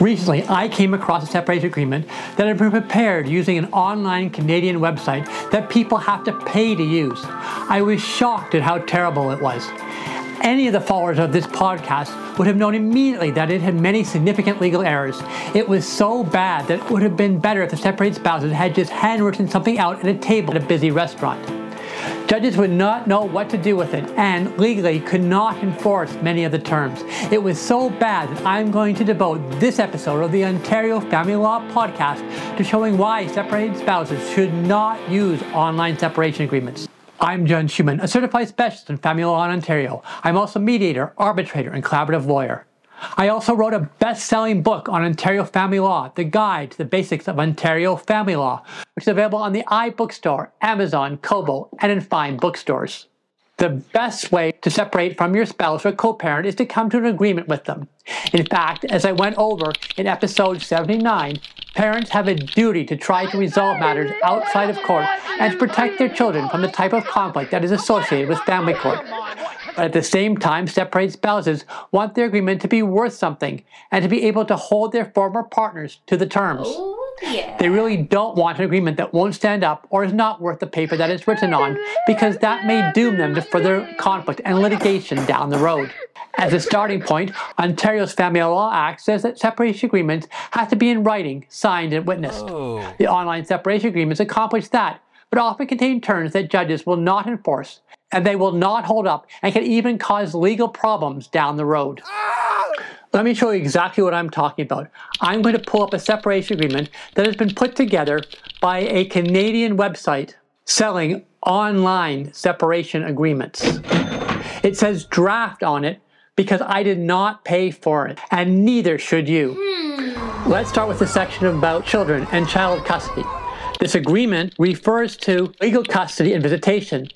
Recently, I came across a separation agreement that had been prepared using an online Canadian website that people have to pay to use. I was shocked at how terrible it was. Any of the followers of this podcast would have known immediately that it had many significant legal errors. It was so bad that it would have been better if the separated spouses had just handwritten something out at a table at a busy restaurant. Judges would not know what to do with it and legally could not enforce many of the terms. It was so bad that I'm going to devote this episode of the Ontario Family Law Podcast to showing why separated spouses should not use online separation agreements. I'm John Schuman, a certified specialist in family law in Ontario. I'm also mediator, arbitrator, and collaborative lawyer. I also wrote a best selling book on Ontario family law, The Guide to the Basics of Ontario Family Law, which is available on the iBookstore, Amazon, Kobo, and in fine bookstores. The best way to separate from your spouse or co parent is to come to an agreement with them. In fact, as I went over in episode 79, parents have a duty to try to resolve matters outside of court and to protect their children from the type of conflict that is associated with family court. But at the same time, separated spouses want their agreement to be worth something and to be able to hold their former partners to the terms. Oh. Yeah. They really don't want an agreement that won't stand up or is not worth the paper that it's written on because that may doom them to further conflict and litigation down the road. As a starting point, Ontario's Family Law Act says that separation agreements have to be in writing, signed, and witnessed. Oh. The online separation agreements accomplish that, but often contain terms that judges will not enforce and they will not hold up and can even cause legal problems down the road. Ah! Let me show you exactly what I'm talking about. I'm going to pull up a separation agreement that has been put together by a Canadian website selling online separation agreements. It says draft on it because I did not pay for it, and neither should you. Hmm. Let's start with the section about children and child custody. This agreement refers to legal custody and visitation.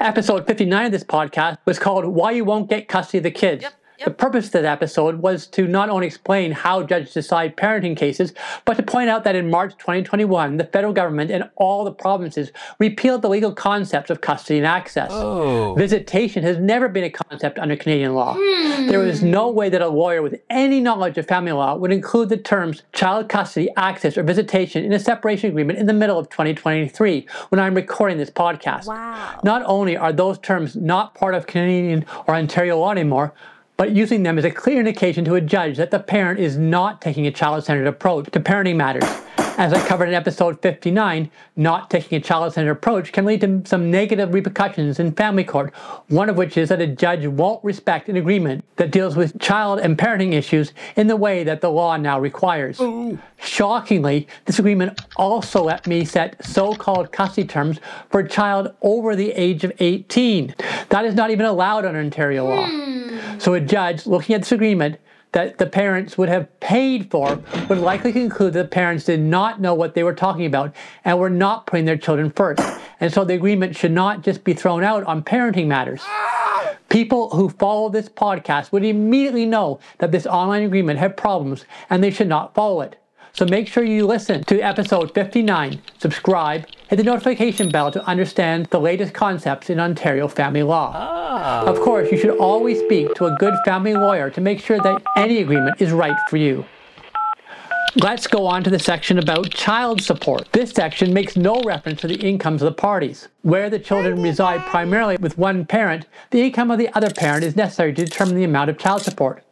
Episode 59 of this podcast was called Why You Won't Get Custody of the Kids. Yep, yep. The purpose of that episode was to not only explain how judges decide parenting cases, but to point out that in March 2021, the federal government and all the provinces repealed the legal concepts of custody and access. Oh. Visitation has never been a concept under Canadian law. Hmm. There is no way that a lawyer with any knowledge of family law would include the terms child custody, access, or visitation in a separation agreement in the middle of 2023 when I'm recording this podcast. Wow. Not only are those terms not part of Canadian or Ontario law anymore, but using them is a clear indication to a judge that the parent is not taking a child centered approach to parenting matters. As I covered in episode 59, not taking a child centered approach can lead to some negative repercussions in family court, one of which is that a judge won't respect an agreement that deals with child and parenting issues in the way that the law now requires. Shockingly, this agreement also let me set so called custody terms for a child over the age of 18. That is not even allowed under Ontario law. Hmm. So a judge looking at this agreement that the parents would have paid for would likely conclude that the parents did not know what they were talking about and were not putting their children first. And so the agreement should not just be thrown out on parenting matters. People who follow this podcast would immediately know that this online agreement had problems and they should not follow it. So make sure you listen to episode 59, subscribe, hit the notification bell to understand the latest concepts in Ontario family law. Ah. Of course, you should always speak to a good family lawyer to make sure that any agreement is right for you. Let's go on to the section about child support. This section makes no reference to the incomes of the parties. Where the children reside primarily with one parent, the income of the other parent is necessary to determine the amount of child support.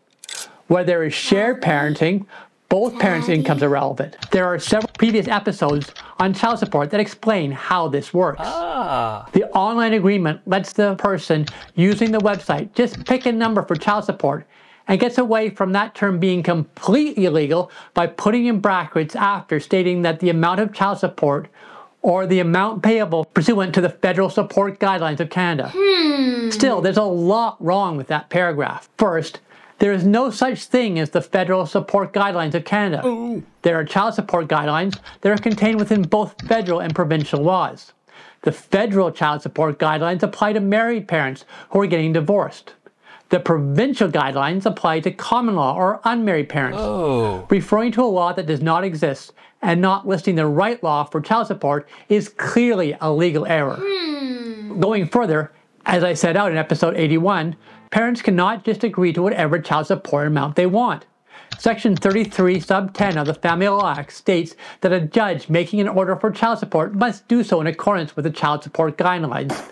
Where there is shared parenting, both parents' incomes are relevant. There are several previous episodes on child support that explain how this works. Ah. The online agreement lets the person using the website just pick a number for child support and gets away from that term being completely illegal by putting in brackets after stating that the amount of child support or the amount payable pursuant to the federal support guidelines of Canada. Hmm. Still, there's a lot wrong with that paragraph. First, there is no such thing as the federal support guidelines of Canada. There are child support guidelines that are contained within both federal and provincial laws. The federal child support guidelines apply to married parents who are getting divorced. The provincial guidelines apply to common law or unmarried parents. Oh. Referring to a law that does not exist and not listing the right law for child support is clearly a legal error. Hmm. Going further, as I set out in episode 81, parents cannot just agree to whatever child support amount they want. Section 33, sub 10 of the Family Law Act states that a judge making an order for child support must do so in accordance with the child support guidelines.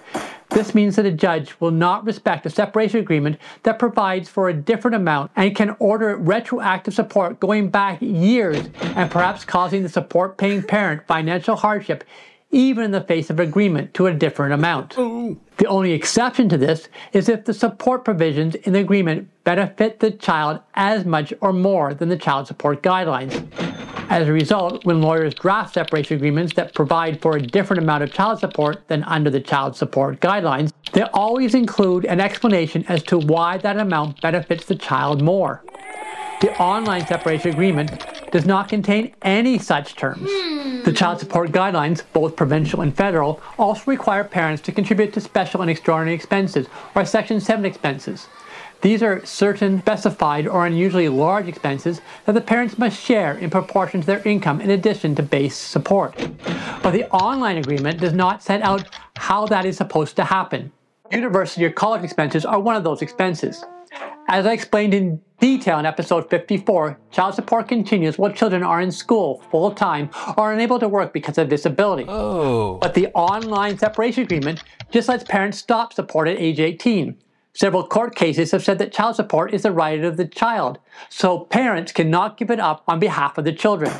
This means that a judge will not respect a separation agreement that provides for a different amount and can order retroactive support going back years and perhaps causing the support paying parent financial hardship even in the face of agreement to a different amount. The only exception to this is if the support provisions in the agreement benefit the child as much or more than the child support guidelines. As a result, when lawyers draft separation agreements that provide for a different amount of child support than under the child support guidelines, they always include an explanation as to why that amount benefits the child more. The online separation agreement does not contain any such terms. Hmm. The child support guidelines, both provincial and federal, also require parents to contribute to special and extraordinary expenses, or Section 7 expenses. These are certain specified or unusually large expenses that the parents must share in proportion to their income in addition to base support. But the online agreement does not set out how that is supposed to happen. University or college expenses are one of those expenses. As I explained in detail in episode 54, child support continues while children are in school full time or unable to work because of disability. Oh. But the online separation agreement just lets parents stop support at age 18. Several court cases have said that child support is the right of the child, so parents cannot give it up on behalf of the children.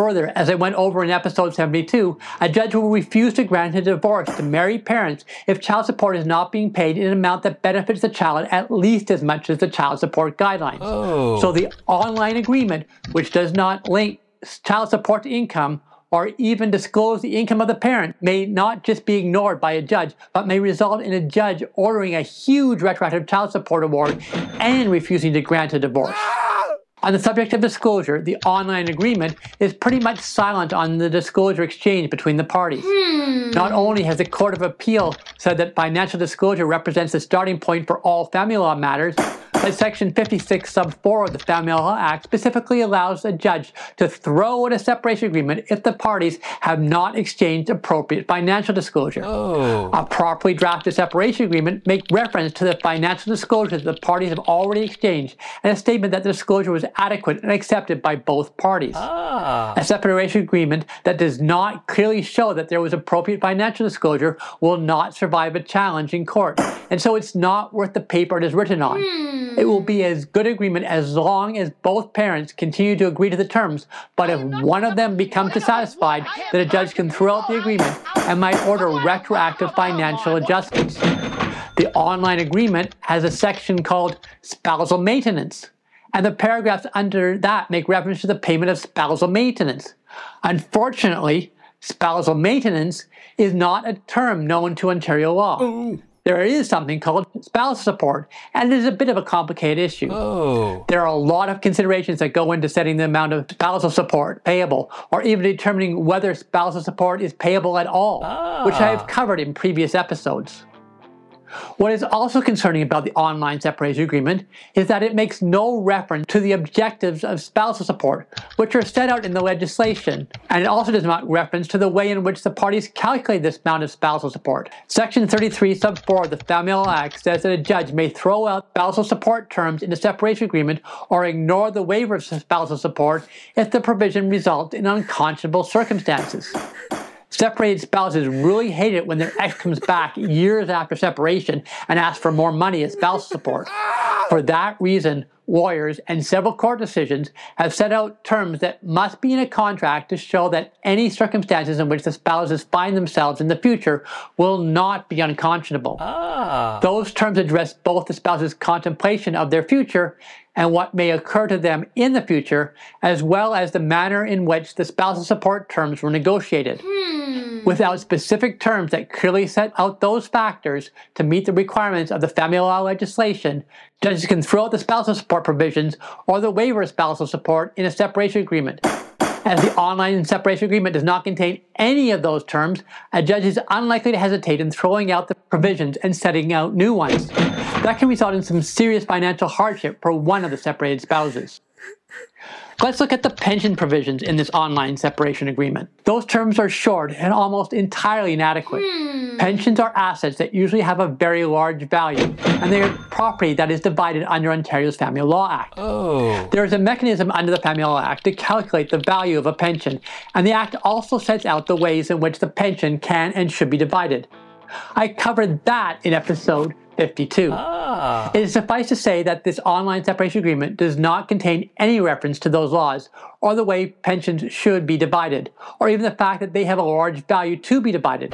Further, as I went over in episode 72, a judge will refuse to grant a divorce to married parents if child support is not being paid in an amount that benefits the child at least as much as the child support guidelines. Oh. So the online agreement, which does not link child support to income, or even disclose the income of the parent may not just be ignored by a judge, but may result in a judge ordering a huge retroactive child support award and refusing to grant a divorce. On the subject of disclosure, the online agreement is pretty much silent on the disclosure exchange between the parties. Hmm. Not only has the Court of Appeal said that financial disclosure represents the starting point for all family law matters, but Section 56 sub 4 of the Family Law Act specifically allows a judge to throw out a separation agreement if the parties have not exchanged appropriate financial disclosure. Oh. A properly drafted separation agreement makes reference to the financial disclosures the parties have already exchanged and a statement that the disclosure was adequate and accepted by both parties. Ah. A separation agreement that does not clearly show that there was appropriate financial disclosure will not survive a challenge in court, and so it's not worth the paper it is written on. Hmm. It will be as good agreement as long as both parents continue to agree to the terms. But if one of them becomes dissatisfied, then a judge can throw out the agreement and might order retroactive financial adjustments. The online agreement has a section called spousal maintenance, and the paragraphs under that make reference to the payment of spousal maintenance. Unfortunately, spousal maintenance is not a term known to Ontario law there is something called spousal support, and it is a bit of a complicated issue. Oh. There are a lot of considerations that go into setting the amount of spousal support payable, or even determining whether spousal support is payable at all, ah. which I have covered in previous episodes. What is also concerning about the online separation agreement is that it makes no reference to the objectives of spousal support, which are set out in the legislation, and it also does not reference to the way in which the parties calculate this amount of spousal support. Section 33 sub 4 of the Family Law Act says that a judge may throw out spousal support terms in a separation agreement or ignore the waiver of spousal support if the provision results in unconscionable circumstances. Separated spouses really hate it when their ex comes back years after separation and asks for more money as spousal support. For that reason, lawyers and several court decisions have set out terms that must be in a contract to show that any circumstances in which the spouses find themselves in the future will not be unconscionable. Ah. Those terms address both the spouse's contemplation of their future and what may occur to them in the future, as well as the manner in which the spousal support terms were negotiated. Hmm. Without mm. specific terms that clearly set out those factors to meet the requirements of the family law legislation, judges can throw out the spousal support provisions or the waiver of spousal support in a separation agreement. As the online separation agreement does not contain any of those terms, a judge is unlikely to hesitate in throwing out the provisions and setting out new ones. That can result in some serious financial hardship for one of the separated spouses. Let's look at the pension provisions in this online separation agreement. Those terms are short and almost entirely inadequate. Hmm. Pensions are assets that usually have a very large value, and they are property that is divided under Ontario's Family Law Act. Oh. There is a mechanism under the Family Law Act to calculate the value of a pension, and the Act also sets out the ways in which the pension can and should be divided. I covered that in episode 52. Ah. It is suffice to say that this online separation agreement does not contain any reference to those laws, or the way pensions should be divided, or even the fact that they have a large value to be divided.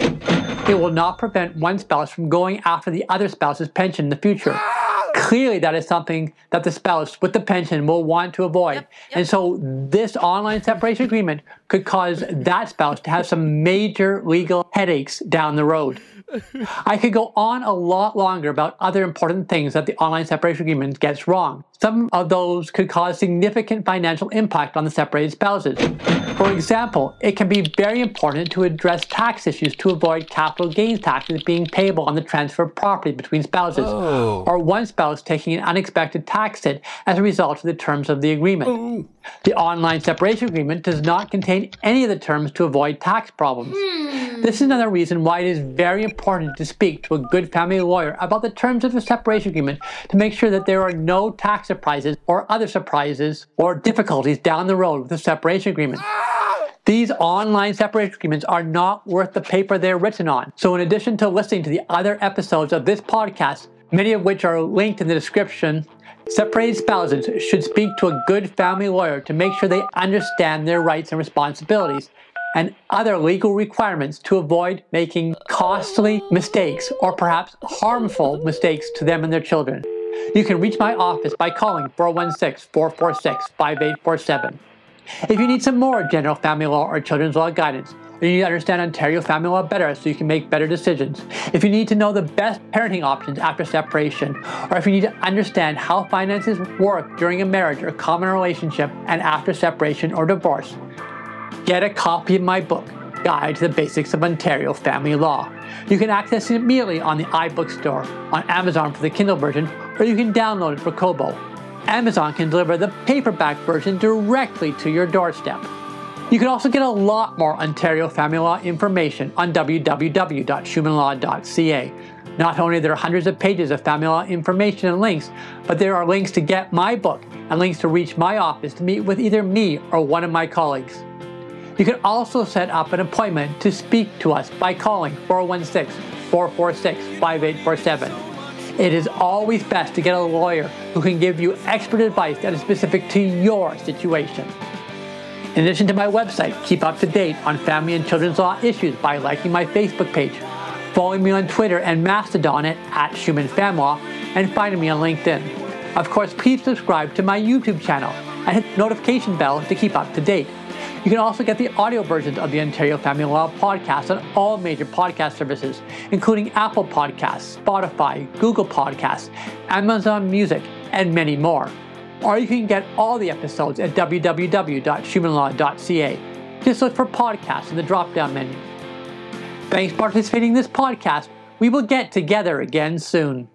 It will not prevent one spouse from going after the other spouse's pension in the future. Clearly, that is something that the spouse with the pension will want to avoid. Yep, yep. And so, this online separation agreement could cause that spouse to have some major legal headaches down the road. I could go on a lot longer about other important things that the online separation agreement gets wrong. Some of those could cause significant financial impact on the separated spouses. For example, it can be very important to address tax issues to avoid capital gains taxes being payable on the transfer of property between spouses, oh. or one spouse taking an unexpected tax hit as a result of the terms of the agreement. Oh. The online separation agreement does not contain any of the terms to avoid tax problems. Hmm. This is another reason why it is very important to speak to a good family lawyer about the terms of the separation agreement to make sure that there are no tax surprises or other surprises or difficulties down the road with the separation agreement. These online separation agreements are not worth the paper they're written on. So in addition to listening to the other episodes of this podcast, many of which are linked in the description, separated spouses should speak to a good family lawyer to make sure they understand their rights and responsibilities and other legal requirements to avoid making costly mistakes or perhaps harmful mistakes to them and their children. You can reach my office by calling 416 446 5847. If you need some more general family law or children's law guidance, or you need to understand Ontario family law better so you can make better decisions, if you need to know the best parenting options after separation, or if you need to understand how finances work during a marriage or common relationship and after separation or divorce, get a copy of my book, Guide to the Basics of Ontario Family Law. You can access it immediately on the iBookstore, on Amazon for the Kindle version, or you can download it for Kobo. Amazon can deliver the paperback version directly to your doorstep. You can also get a lot more Ontario family law information on www.schumanlaw.ca. Not only are there hundreds of pages of family law information and links, but there are links to get my book and links to reach my office to meet with either me or one of my colleagues. You can also set up an appointment to speak to us by calling 416 446 5847. It is always best to get a lawyer who can give you expert advice that is specific to your situation. In addition to my website, keep up to date on family and children's law issues by liking my Facebook page, following me on Twitter and Mastodon at, at SchumanFamLaw, and finding me on LinkedIn. Of course, please subscribe to my YouTube channel and hit the notification bell to keep up to date. You can also get the audio versions of the Ontario Family Law podcast on all major podcast services, including Apple Podcasts, Spotify, Google Podcasts, Amazon Music, and many more. Or you can get all the episodes at www.schumanlaw.ca. Just look for podcasts in the drop down menu. Thanks for participating in this podcast. We will get together again soon.